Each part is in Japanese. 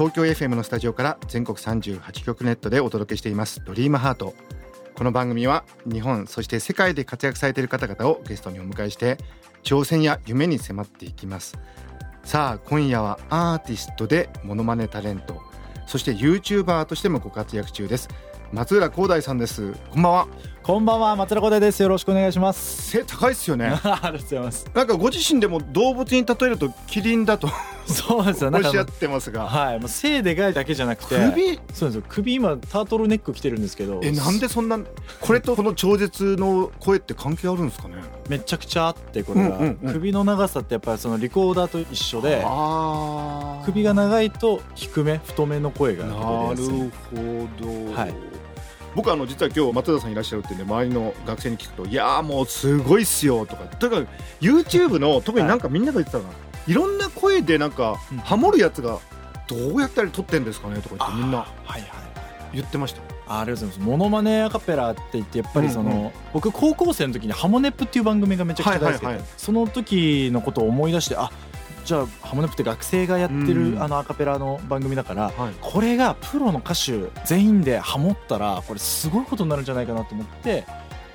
東京 FM のスタジオから全国38局ネットでお届けしています。ドリームハート。この番組は日本そして世界で活躍されている方々をゲストにお迎えして挑戦や夢に迫っていきます。さあ今夜はアーティストでモノマネタレント。そして YouTuber としてもご活躍中です。松浦光大さんです。こんばんは。こんばんは松浦光大です。よろしくお願いします。背高いですよね。ありがとうございます。なんかご自身でも動物に例えるとキリンだと そうですよ。おっしゃってますが。はい。もう背でかいだけじゃなくて首？そうですよ。首今タートルネック着てるんですけど。えなんでそんなこれとこの超絶の声って関係あるんですかね？めちゃくちゃあってこれが、うんうんうん。首の長さってやっぱりそのリコーダーと一緒で首が長いと低め太めの声がなるほど、はい僕あの実は今日松田さんいらっしゃるってんで周りの学生に聞くと「いやーもうすごいっすよ」とかとにかく YouTube の特になんかみんなが言ってたのが、い、ろんな声でなんかうん。ハモるやつがどうやったり撮ってんですかねとか言ってみんな言ってました。あありがとうございます。モノマネアカペラって言ってやっぱりその、うんう僕高校生の時に「ハモネップ」っていう番組がめちゃくちゃ大好きで、はいはいはい。その時のことを思い出してあじゃあハモネップって学生がやってる、うん。あのアカペラの番組だからはい。これがプロの歌手全員でハモったらこれすごいことになるんじゃないかなと思って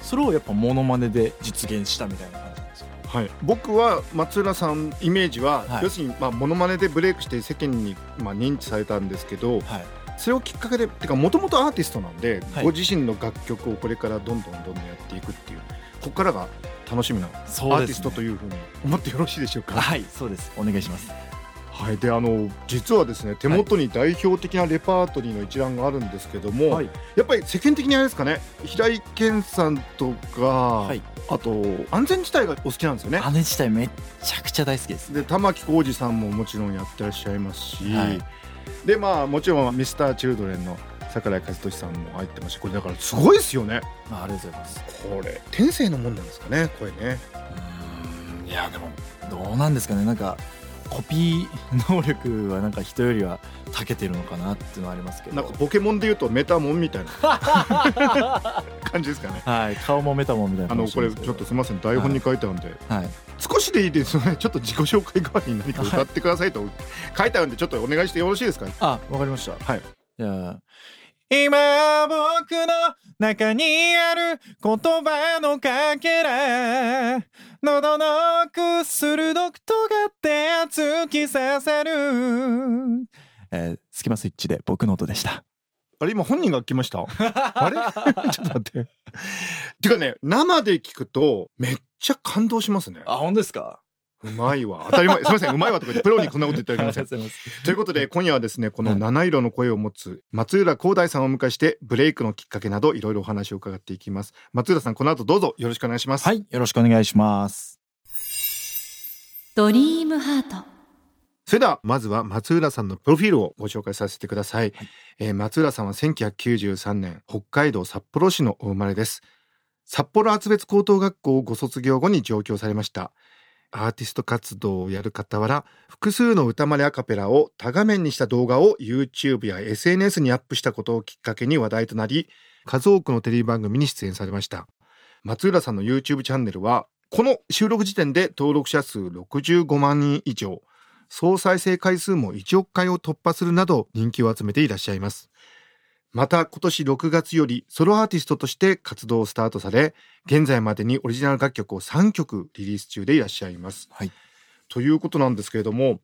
それをやっぱモノマネで実現したみたいな感じなんですよ。はい、僕は松浦さんイメージは、はい。要するにまあモノマネでブレイクして世間にまあ認知されたんですけどはい。それをきっかけでてかもともとアーティストなんで、はい。ご自身の楽曲をこれからどんどんどんどんやっていくっていうここからが楽しみなアーティストというふうに思ってよろしいでしょうか？はいそうです。お願いします。はい、であの実はですね手元に代表的なレパートリーの一覧があるんですけども、はい。やっぱり世間的にあれですかね？平井堅さんとか、はい。あと安全地帯がお好きなんですよね？姉自体めっちゃくちゃ大好きです。で玉置浩二さんももちろんやってらっしゃいますし、はい。でまあもちろんミスターチルドレンの桜井和寿さんも入ってますしこれだからすごいですよね。あありがとうございます。これ天性のもんなんですかね声ね。うーんいやでもどうなんですかね。なんかコピー 能力はなんか人よりは長けてるのかなっていうのはありますけど。なんかポケモンでいうとメタモンみたいな。感じですかね。はい顔もメタモンみたいなあのこれちょっとすみません台本に書いてあるんで、はい。少しでいいですよね。ちょっと自己紹介代わりに何か歌ってくださいと書いてあるんでちょっとお願いしてよろしいですかあわかりました。はい。じゃあ今僕の中にある言葉のかけら。喉の奥鋭く尖って突き刺さる。えー、スキマスイッチで僕の音でした。あれ今本人が来ました？あれ？ちょっと待って。てかね生で聞くとめっちゃ感動しますね。あ本当ですか？うまいわ。当たり前すみませんうまいわとか言ってプロにこんなこと言ってはい けませんありがということで今夜はですねこの七色の声を持つ松浦光大さんをお迎えしてブレイクのきっかけなどいろいろお話を伺っていきます。松浦さんこの後どうぞよろしくお願いします。はいよろしくお願いします。ドリームハート。それではまずは松浦さんのプロフィールをご紹介させてください、えー松浦さんは1993年北海道札幌市のお生まれです札幌厚別高等学校をご卒業後に上京されましたアーティスト活動をやる傍ら複数の歌まねアカペラを多画面にした動画を YouTube や SNS にアップしたことをきっかけに話題となり数多くのテレビ番組に出演されました松浦さんの YouTube チャンネルはこの収録時点で登録者数65万人以上総再生回数も1億回を突破するなど人気を集めていらっしゃいます。また今年6月よりソロアーティストとして活動をスタートされ、現在までにオリジナル楽曲を3曲リリース中でいらっしゃいます。はいということなんですけれども、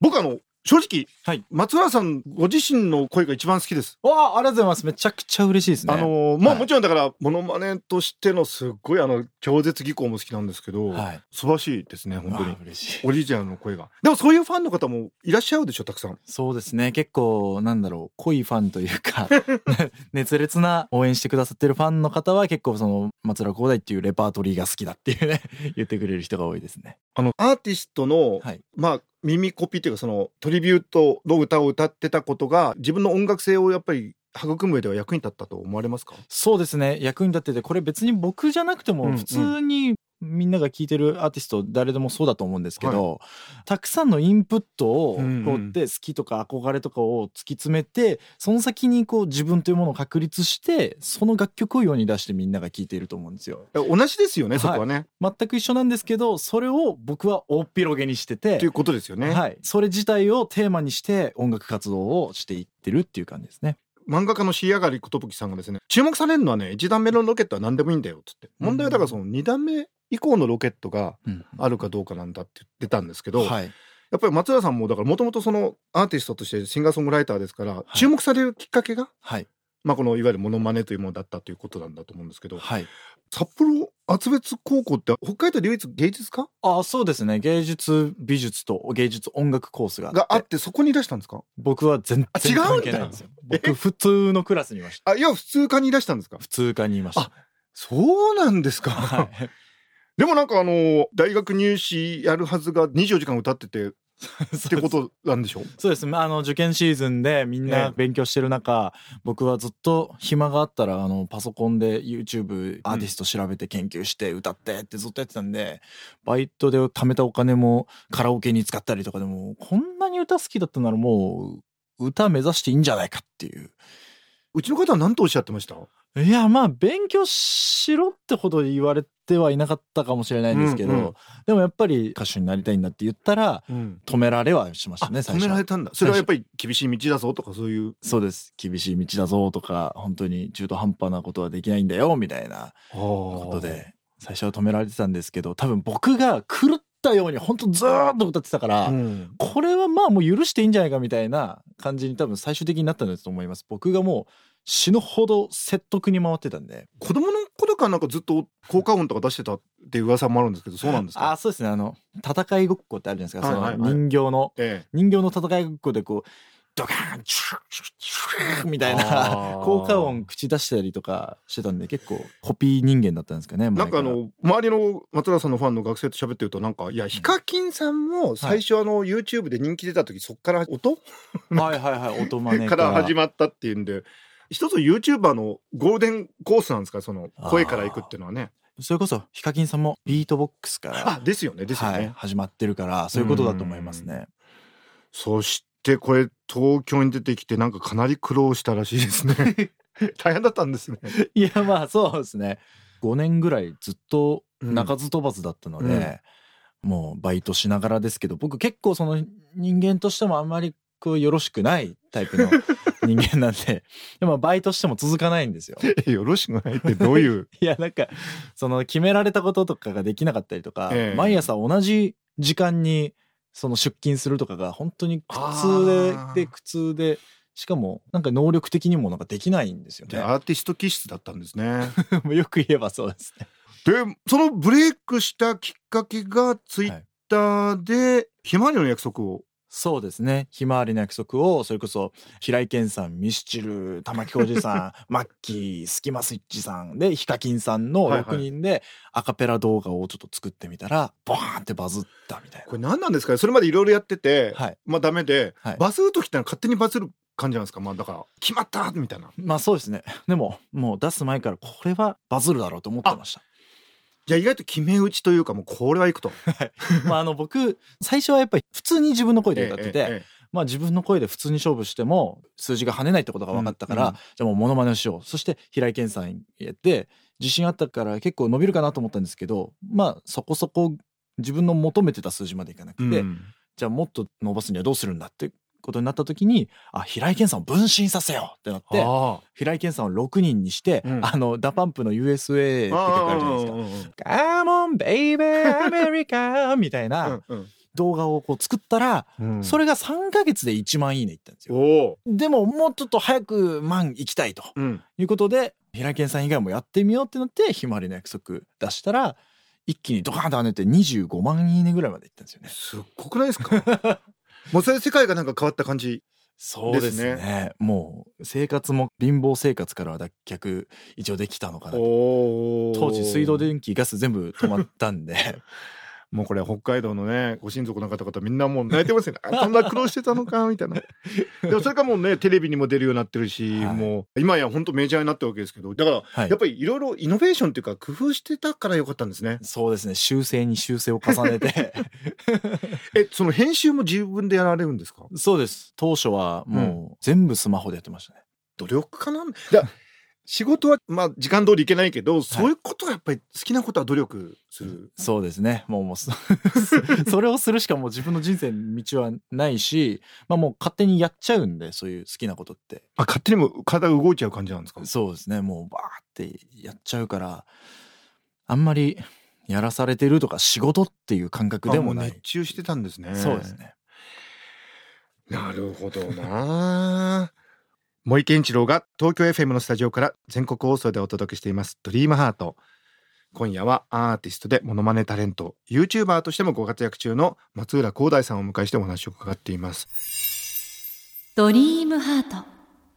僕あの、正直、はい。松浦さんご自身の声が一番好きです。わあありがとうございます。めちゃくちゃ嬉しいですね。あのまあ、はい。もちろんだからモノマネとしてのすっごいあの超絶技巧も好きなんですけど、はい。素晴らしいですね本当に。あ嬉しい。オリジナルの声が。でもそういうファンの方もいらっしゃるでしょたくさん。そうですね。結構なんだろう濃いファンというか 熱烈な応援してくださってるファンの方は結構その松浦光大っていうレパートリーが好きだっていうね言ってくれる人が多いですね。あのアーティストの、はい。まあ耳コピっていうかそのトリビュートの歌を歌ってたことが自分の音楽性をやっぱり育む上では役に立ったと思われますか？そうですね。役に立っててこれ別に僕じゃなくても普通にみんなが聴いてるアーティスト誰でもそうだと思うんですけど、たくさんのインプットをこうやって好きとか憧れとかを突き詰めてその先にこう自分というものを確立してその楽曲を世に出してみんなが聴いていると思うんですよ。同じですよねそこはね、全く一緒なんですけどそれを僕は大っ広げにしててっていうことですよね、はい、それ自体をテーマにして音楽活動をしていってるっていう感じですね。漫画家の椎上がりことぶきさんがですね注目されるのはね1段目のロケットは何でもいいんだよっつって。問題はだからその2段目以降のロケットがうん。あるかどうかなんだって言ってたんですけど、はい、やっぱり松浦さんもだからもともとそのアーティストとしてシンガーソングライターですから、注目されるきっかけが、はい、まあ、このいわゆるモノマネというものだったということなんだと思うんですけどはい。札幌厚別高校って北海道で唯一芸術科？あそうですね。芸術美術と芸術音楽コースがあって。があってそこに出したんですか？僕は全あ然関係ないんですよ。僕普通のクラスにいました。あいや普通科に出したんですか？普通科にいました。あそうなんですか、はいでもなんかあの大学入試やるはずが24時間歌ってて ってことなんでしょ？そうです。まああの受験シーズンでみんええ。な勉強してる中、僕はずっと暇があったらあのパソコンで YouTube アーティスト調べて研究して歌ってってずっとやってたんで、バイトで貯めたお金もカラオケに使ったりとかでもこんなに歌好きだったならもう歌目指していいんじゃないかっていう。うちの方は何とおっしゃってました？いやまあ勉強しろってほど言われてはいなかったかもしれないんですけど、うんうん。でもやっぱり歌手になりたいんだって言ったら止められはしましあたね最止め初られたんだ。それはやっぱり厳しい道だぞとかそういう。そうです。厳しい道だぞとか本当に中途半端なことはできないんだよみたいなこことで最初は止められてたんですけど多分僕が狂ったように本当ずーっと歌ってたから、うん。これはまあもう許していいんじゃないかみたいな感じに多分最終的になったんだと思います。僕がもう死ぬほど説得に回ってたんで。子供の頃からなんかずっと効果音とか出してたっていう噂もあるんですけどそうなんですか？あそうですね。あの戦いごっこってあるじゃないですか、はいはいはい。その人形の。え人形の戦いごっこでこうドカーンチューチューチューみたいな効果音口出したりとかしてたんで結構コピー人間だったんですかねえなんかあの周りの松浦さんのファンの学生と喋ってるとなんかいやヒカキンさんも最初あの YouTube で人気出た時そっから音はいはいはい音真似から始ままったっていうんで一つ YouTuber のゴールデンコースなんですか？その声からいくっていうのはね。それこそヒカキンさんもビートボックスからあですよねですよね、はい、始まってるからそういうことだと思いますね。そしてこれ東京に出てきてなんかかなり苦労したらしいですね。大変だったんですね。いやまあそうですね。5年ぐらいずっと鳴かず飛ばずだったので、もうバイトしながらですけど僕結構その人間としてもあんまりこうよろしくないタイプの 人間なんででもバイトしても続かないんですよ。よろしくないってどういう？いやなんかその決められたこととかができなかったりとか、ええ毎朝同じ時間にその出勤するとかが本当に苦痛でで苦痛でしかもなんか能力的にもなんかできないんですよね。でアーティスト気質だったんですねよく言えばそうですね。でそのブレイクしたきっかけがツイッターで「ひまわりの約束」をそうですね。ひまわりの約束を、それこそ、平井堅さん、ミスチル、玉置浩二さん、マッキー、スキマスイッチさんで、ヒカキンさんのはいはい6人で、アカペラ動画をちょっと作ってみたら、ボーンってバズったみたいこれ何なんですかね？それまでいろいろやってて、な。はい。まあダメで、はいバズる時ってのは勝手にバズる感じなんですか？まあだから決まったみたいなまあそうですね。でも、もう出す前から、これはバズるだろうと思ってました。じゃあ意外と決め打ちというかもうこれはいくと。まああの、僕、最初はやっぱり普通に自分の声で歌ってて、えええまあ自分の声で普通に勝負しても数字が跳ねないってことが分かったから、うん。うんじゃあもうモノマネをしよう。そして平井堅さんやって自信あったから結構伸びるかなと思ったんですけどまあそこそこ自分の求めてた数字までいかなくて、えうん。じゃあもっと伸ばすにはどうするんだってことになった時にあ平井堅さんを分身させようってなってあ平井堅さんを6人にして、うん。あの DA PUMP の USA って曲あるじゃないですか。うんうんうん。Come on baby America みたいなうん動画をこう作ったら、うん。それが3ヶ月で1万いいねいったんですよ。でももうちょっと早く万行きたいとうん。いうことで平井堅さん以外もやってみようってなって「ひまわりの約束」出したら一気にドカーンと跳ねて25万いいねぐらいまでいったんですよね。すっごくないですか？もうそれで世界がなんか変わった感じそうですね。ですもう生活も貧乏生活からは脱却一応できたのかな当時水道電気ガス全部止まったんでもうこれ北海道のねご親族の方々みんなもう泣いてますよね。あそんな苦労してたのかみたいな。でもそれからもうねテレビにも出るようになってるし、はい。もう今や本当メジャーになったわけですけど。だからはい。やっぱりいろいろイノベーションっていうか工夫してたからよかったんですね。そうですね。修正に修正を重ねて。えその編集も自分でやられるんですか？そうです。当初はもう全部スマホでやってましたね、努力家なんだ。だ仕事はまあ時間通りいけないけど、そういうことはやっぱり好きなことは努力する、そうですね。もうもうそ それをするしかもう自分の人生の道はないし、まあ、もう勝手にやっちゃうんでそういう好きなことって。あ勝手にも体が動いちゃう感じなんですか？そうですね。もうバーってやっちゃうからあんまりやらされてるとか仕事っていう感覚でもない。あう熱中してたんですね。そうですね。なるほどな森健一郎が東京 FM のスタジオから全国放送でお届けしています「ドリームハート。今夜はアーティストでモノマネタレント。YouTuber としてもご活躍中の松浦光大さんをお迎えしてお話を伺っています。ドリームハート。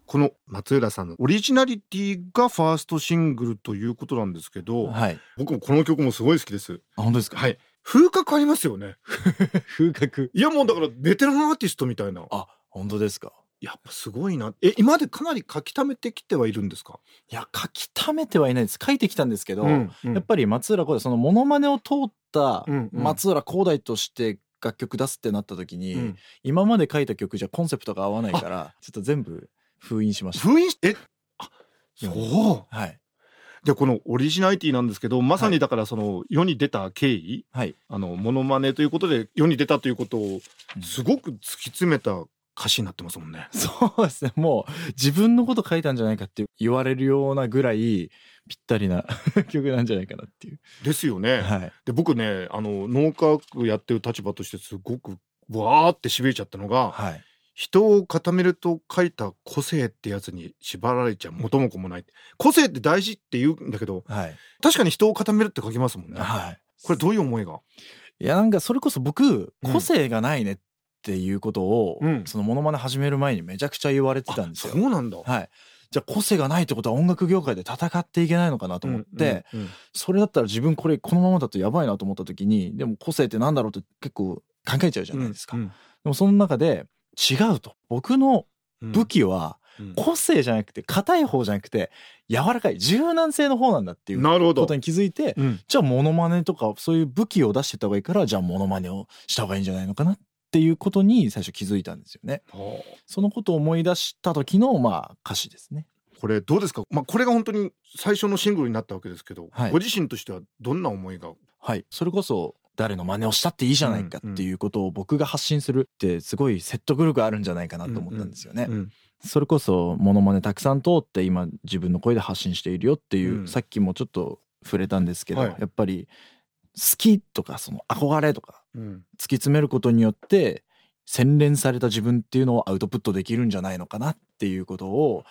この松浦さんのオリジナリティがファーストシングルということなんですけど、はい。僕もこの曲もすごい好きです。あ本当ですか？はい。風格ありますよね。風格。いやもうだからベテランアーティストみたいな。あ本当ですか？やっぱすごいな。え今までかなり書き溜めてきてはいるんですか、いや書き溜めてはいないです。書いてきたんですけど、うんうん。やっぱり松浦光大そのモノマネを通った松浦光大として楽曲出すってなった時に、うん。今まで書いた曲じゃコンセプトが合わないからちょっと全部封印しました。封印？しえ？あうん。そう。はい。でこのオリジナリティなんですけどまさにだからその世に出た経緯、はい。あのモノマネということで世に出たということをうん。すごく突き詰めた歌詞になってますもんね。そうです。ねもう自分のこと書いたんじゃないかって言われるようなぐらいぴったりな 曲なんじゃないかなっていう。ですよね。はい。で僕ねあの脳科学やってる立場としてすごくわーってしびれちゃったのがはい。人を固めると書いた個性ってやつに縛られちゃ元も子もない。個性って大事って言うんだけどはい。確かに人を固めるって書きますもんね。はい。これどういう思いが？いやなんかそれこそ僕うん。個性がないねっていうことを、うん。そのモノマネ始める前にめちゃくちゃ言われてたんですよ。あそうなんだ。はい。じゃあ個性がないってことは音楽業界で戦っていけないのかなと思って、うんうんうんそれだったら自分これこのままだとやばいなと思った時にでも個性ってなんだろうって結構考えちゃうじゃないですか、うんでもその中で違うと。僕のうん武器はうん個性じゃなくて硬い方じゃなくて柔らかい柔軟性の方なんだっていうことに気づいてうん。じゃあモノマネとかそういう武器を出してった方がいいからじゃあモノマネをした方がいいんじゃないのかなっていうことに最初気づいたんですよね。はあ。そのことを思い出した時のまあ歌詞ですね。これどうですか、まあ、これが本当に最初のシングルになったわけですけど、はい。ご自身としてはどんな思いが？はい。それこそ誰の真似をしたっていいじゃないかっていうことを僕が発信するってすごい説得力あるんじゃないかなと思ったんですよね、うんそれこそモノマネたくさん通って今自分の声で発信しているよっていう、うん。さっきもちょっと触れたんですけど、はい。やっぱり好きとかその憧れとかうん突き詰めることによって洗練された自分っていうのをアウトプットできるんじゃないのかなっていうことを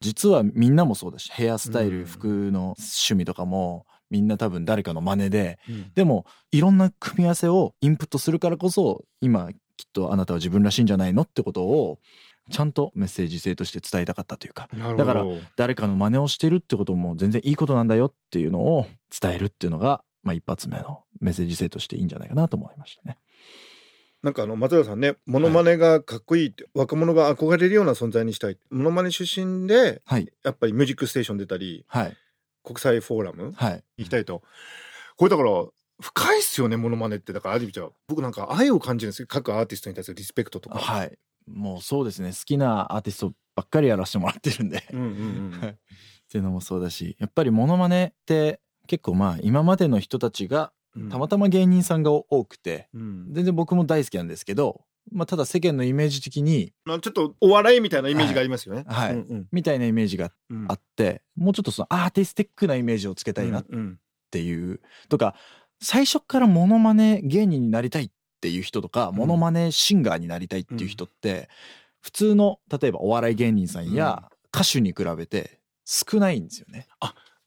実はみんなもそうだしヘアスタイル、うん。服の趣味とかもみんな多分誰かの真似でうん。でもいろんな組み合わせをインプットするからこそ今きっとあなたは自分らしいんじゃないのってことをちゃんとメッセージ性として伝えたかったというか。だから誰かの真似をしてるってことも全然いいことなんだよっていうのを伝えるっていうのが、まあ、一発目のメッセージ性としていいんじゃないかなと思いましたね。なんかあの松浦さんねモノマネがかっこいいって、若者が憧れるような存在にしたい。モノマネ出身ではい。やっぱり「ミュージックステーション」出たりはい。国際フォーラムはい。行きたいと。これだから深いっすよねモノマネって。だからある意味じゃ僕なんか愛を感じるんですよ。各アーティストに対するリスペクトとか。はい。もうそうですね。好きなアーティストばっかりやらせてもらってるんで。うんうんうんはい っていうのもそうだしやっぱりモノマネって結構まあ今までの人たちがうん。たまたま芸人さんが多くてうん。全然僕も大好きなんですけど、まあ、ただ世間のイメージ的にまあちょっとお笑いみたいなイメージがありますよね。はい。うんうん。みたいなイメージがうんあってもうちょっとそのアーティスティックなイメージをつけたいなっうん。ていうとか最初からモノマネ芸人になりたいっていう人とか、ん。モノマネシンガーになりたいっていう人って、普通の例えばお笑い芸人さんや歌手に比べて少ないんですよね。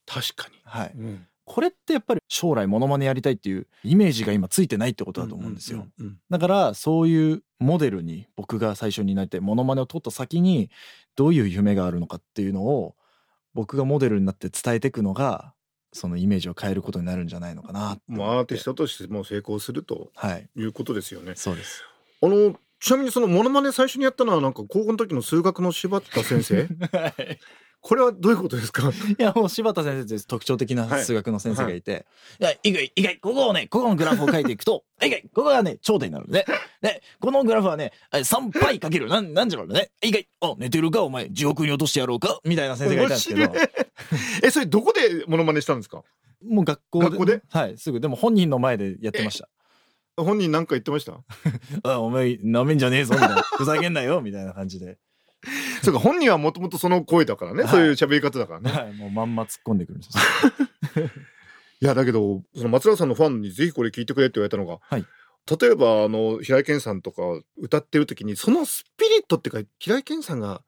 確かに。はい、うん。これってやっぱり将来モノマネやりたいっていうイメージが今ついてないってことだと思うんですよ。うんうんだからそういうモデルに僕が最初になりたいモノマネを取った先にどういう夢があるのかっていうのを僕がモデルになって伝えていくのがそのイメージを変えることになるんじゃないのかなもうアーティストとしても成功するとはい。いうことですよね。そうです。あのちなみにそのモノマネ最初にやったのはなんか高校の時の数学の柴田先生？はいこれはどういうことですか？いやもう柴田先生です。特徴的な数学の先生がいて、い、や意外意外ここをねここのグラフを書いていくと 意外ここがね頂点になるんででこのグラフはね3パイかける。なんなんじゃろうね。意外あ寝てるか？お前地獄に落としてやろうか？みたいな先生がいたんですけど。えそれどこでモノマネしたんですか？もう学校で。学校で？はいすぐ。でも本人の前でやってました。本人なんか言ってました？あお前なめんじゃねえぞみたいな。ふざけんなよみたいな感じで、そうか本人はもともとその声だからね、はい。そういう喋り方だからね。はい、もうまんま突っ込んでくるんですよ。いやだけどその松浦さんのファンにぜひこれ聞いてくれって言われたのが、はい。例えばあの平井堅さんとか歌ってる時にそのスピリットっていうか平井堅さんが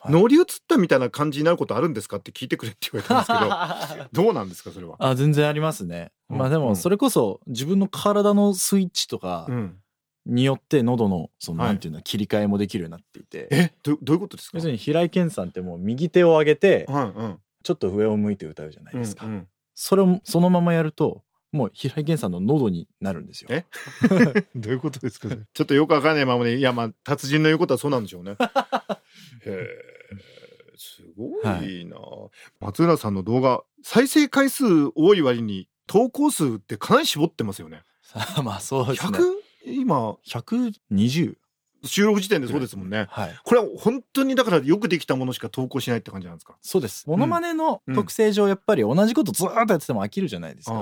はい。乗り移ったみたいな感じになることあるんですかって聞いてくれって言われたんですけど どうなんですかそれは？あ全然ありますね、うん。まあでうん。もそれこそ自分の体のスイッチとかうん、によって喉のそのはい。なんていうの切り替えもできるようになっていて、え？どどういうことですか？要するに平井堅さんってもう右手を上げてはいうんちょっと上を向いて歌うじゃないですか、うんうん。それをそのままやるともう平井堅さんの喉になるんですよ。え？どういうことですか？ちょっとよくわかんないままでいやまあ達人の言うことはそうなんでしょうね。へえすごいな、松浦さんの動画再生回数多い割に投稿数ってかなり絞ってますよね。まあそうですね。100? 今120収録時点でそうですもんね。はい。これは本当にだからよくできたものしか投稿しないって感じなんですか？そうです。モノマネの特性上やっぱり同じことずーっとやってても飽きるじゃないですか、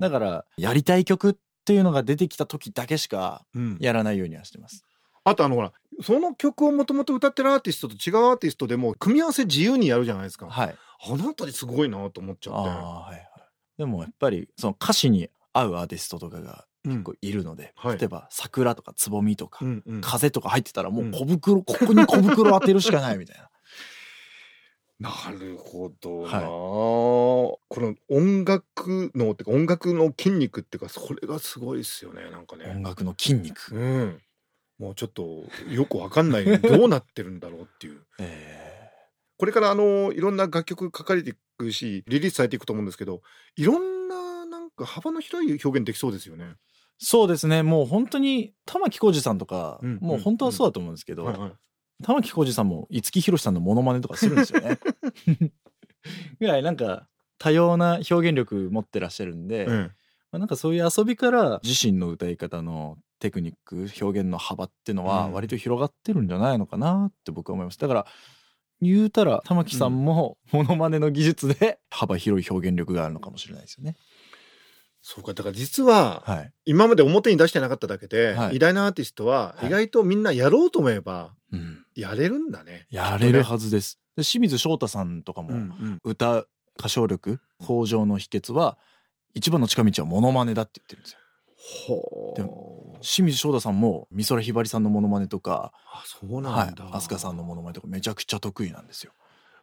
だからやりたい曲っていうのが出てきた時だけしかうん。やらないようにはしてます。あとあのほらその曲をもともと歌ってるアーティストと違うアーティストでも組み合わせ自由にやるじゃないですか。はい。あのあたりすごいなと思っちゃって。ああはいはい。でもやっぱりその歌詞に合うアーティストとかがうん結構いるので、はい。例えば桜とかつぼみとか、うんうん。風とか入ってたらもう小袋、ここに小袋当てるしかないみたいな。なるほどな、はい。この音楽のってか音楽の筋肉っていうかそれがすごいですよねなんか音ね。楽の筋肉、うん。もうちょっとよくわかんないどうなってるんだろうっていう。えこれからあのいろんな楽曲書かれていくしリリースされていくと思うんですけどいろんななんか幅の広い表現できそうですよね。ーそうですね。もう本当に玉置浩二さんとか、うんもう本当はそうだと思うんですけど、はいはい。玉置浩二さんも五木ひろしさんのモノマネとかするんですよね。ぐらいなんか多様な表現力持ってらっしゃるんで、まえあ、なんかそういう遊びから自身の歌い方のテクニック表現の幅っていうのはうん。割と広がってるんじゃないのかなって僕は思います。だから言うたら玉木さんも モノマネの技術で幅広い表現力があるのかもしれないですよね。そうかだから実ははい、今まで表に出してなかっただけで、はい偉大なアーティストははい意外とみんなやろうと思えばうん、やれるんだね。やれるはずです。で清水翔太さんとかも、うんうん歌歌唱力向上の秘訣は一番の近道はモノマネだって言ってるんですよ。ほでう清水翔太さんも美空ひばりさんのモノマネとか、あそうはいなんだ。、飛鳥さんのモノマネとかめちゃくちゃ得意なんですよ。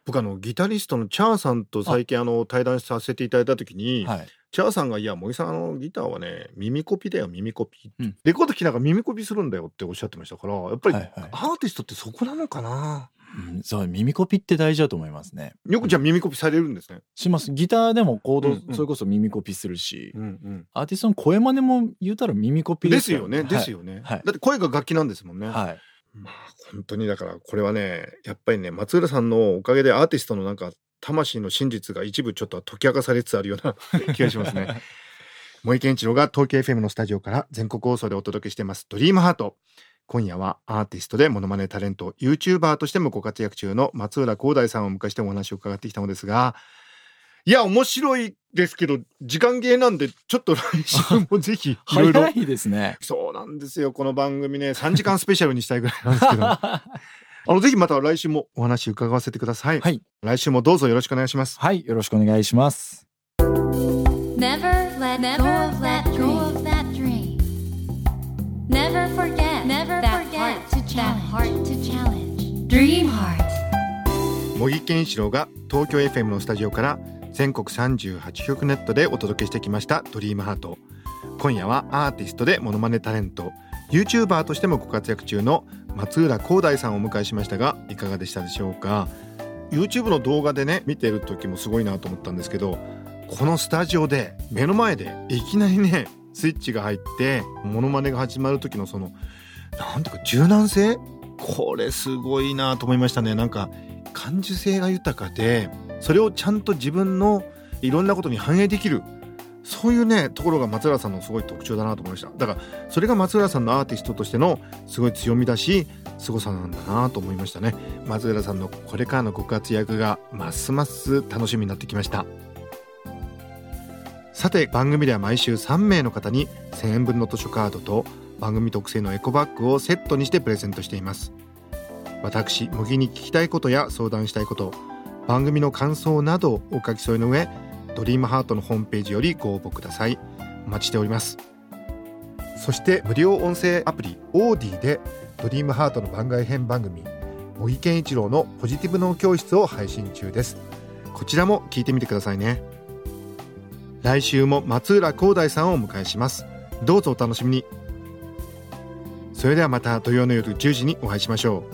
僕あのギタリストのチャーさんと最近あの対談させていただいた時に、はい、チャーさんが「いや森さんあのギターはね耳コピだよ耳コピ」うん。レコード聴きながら耳コピするんだよっておっしゃってましたからやっぱりアーティストってそこなのかな、うん、そう耳コピって大事だと思いますね。よくじゃあ耳コピされるんですね。します。ギターでもコード、うんうん。それこそ耳コピするし、うんうん。アーティストの声真似も言うたら耳コピですよ。ねですよね、はい。だって声が楽器なんですもんね。はい、はいまあ本当にだからこれはねやっぱりね松浦さんのおかげでアーティストのなんか魂の真実が一部ちょっと解き明かされつつあるような 気がしますね。森健一郎が東京 FM のスタジオから全国放送でお届けしています「ドリームハート今夜はアーティストでモノマネタレント YouTuber としてもご活躍中の松浦光大さんをお迎えしてお話を伺ってきたのですがいや面白いですけど時間切れなんでちょっと来週もぜひいろいろ早いですね。そうなんですよこの番組ね3時間スペシャルにしたいぐらいなんですけど あのぜひまた来週もお話伺わせてください、はい、来週もどうぞよろしくお願いしますはい、よろしくお願いします。Never let go of that dream. Never forget that heart to challenge. Dream Heart. 茂木健一郎が東京 FM のスタジオから全国38局ネットでお届けしてきました「ドリームハート。今夜はアーティストでモノマネタレント YouTuber としてもご活躍中の松浦光大さんをお迎えしましたがいかがでしたでしょうか？YouTube の動画でね見てる時もすごいなと思ったんですけどこのスタジオで目の前でいきなりねスイッチが入ってモノマネが始まる時のそのなんていうか柔軟性？これすごいなと思いましたね。なんか感受性が豊かでそれをちゃんと自分のいろんなことに反映できるそういうねところが松浦さんのすごい特徴だなと思いました。だからそれが松浦さんのアーティストとしてのすごい強みだし凄さなんだなと思いましたね。松浦さんのこれからのご活躍がますます楽しみになってきました。さて番組では毎週3名の方に1000円分の図書カードと番組特製のエコバッグをセットにしてプレゼントしています。私茂木に聞きたいことや相談したいこと番組の感想などお書き添えの上ドリームハートのホームページよりご応募ください。お待ちしております。そして無料音声アプリオーディでドリームハートの番外編番組茂木健一郎のポジティブ脳教室を配信中です。こちらも聞いてみてくださいね。来週も松浦光大さんをお迎えします。どうぞお楽しみに。それではまた土曜の夜10時にお会いしましょ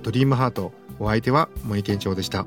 う。ドリームハートお相手は森健長でした。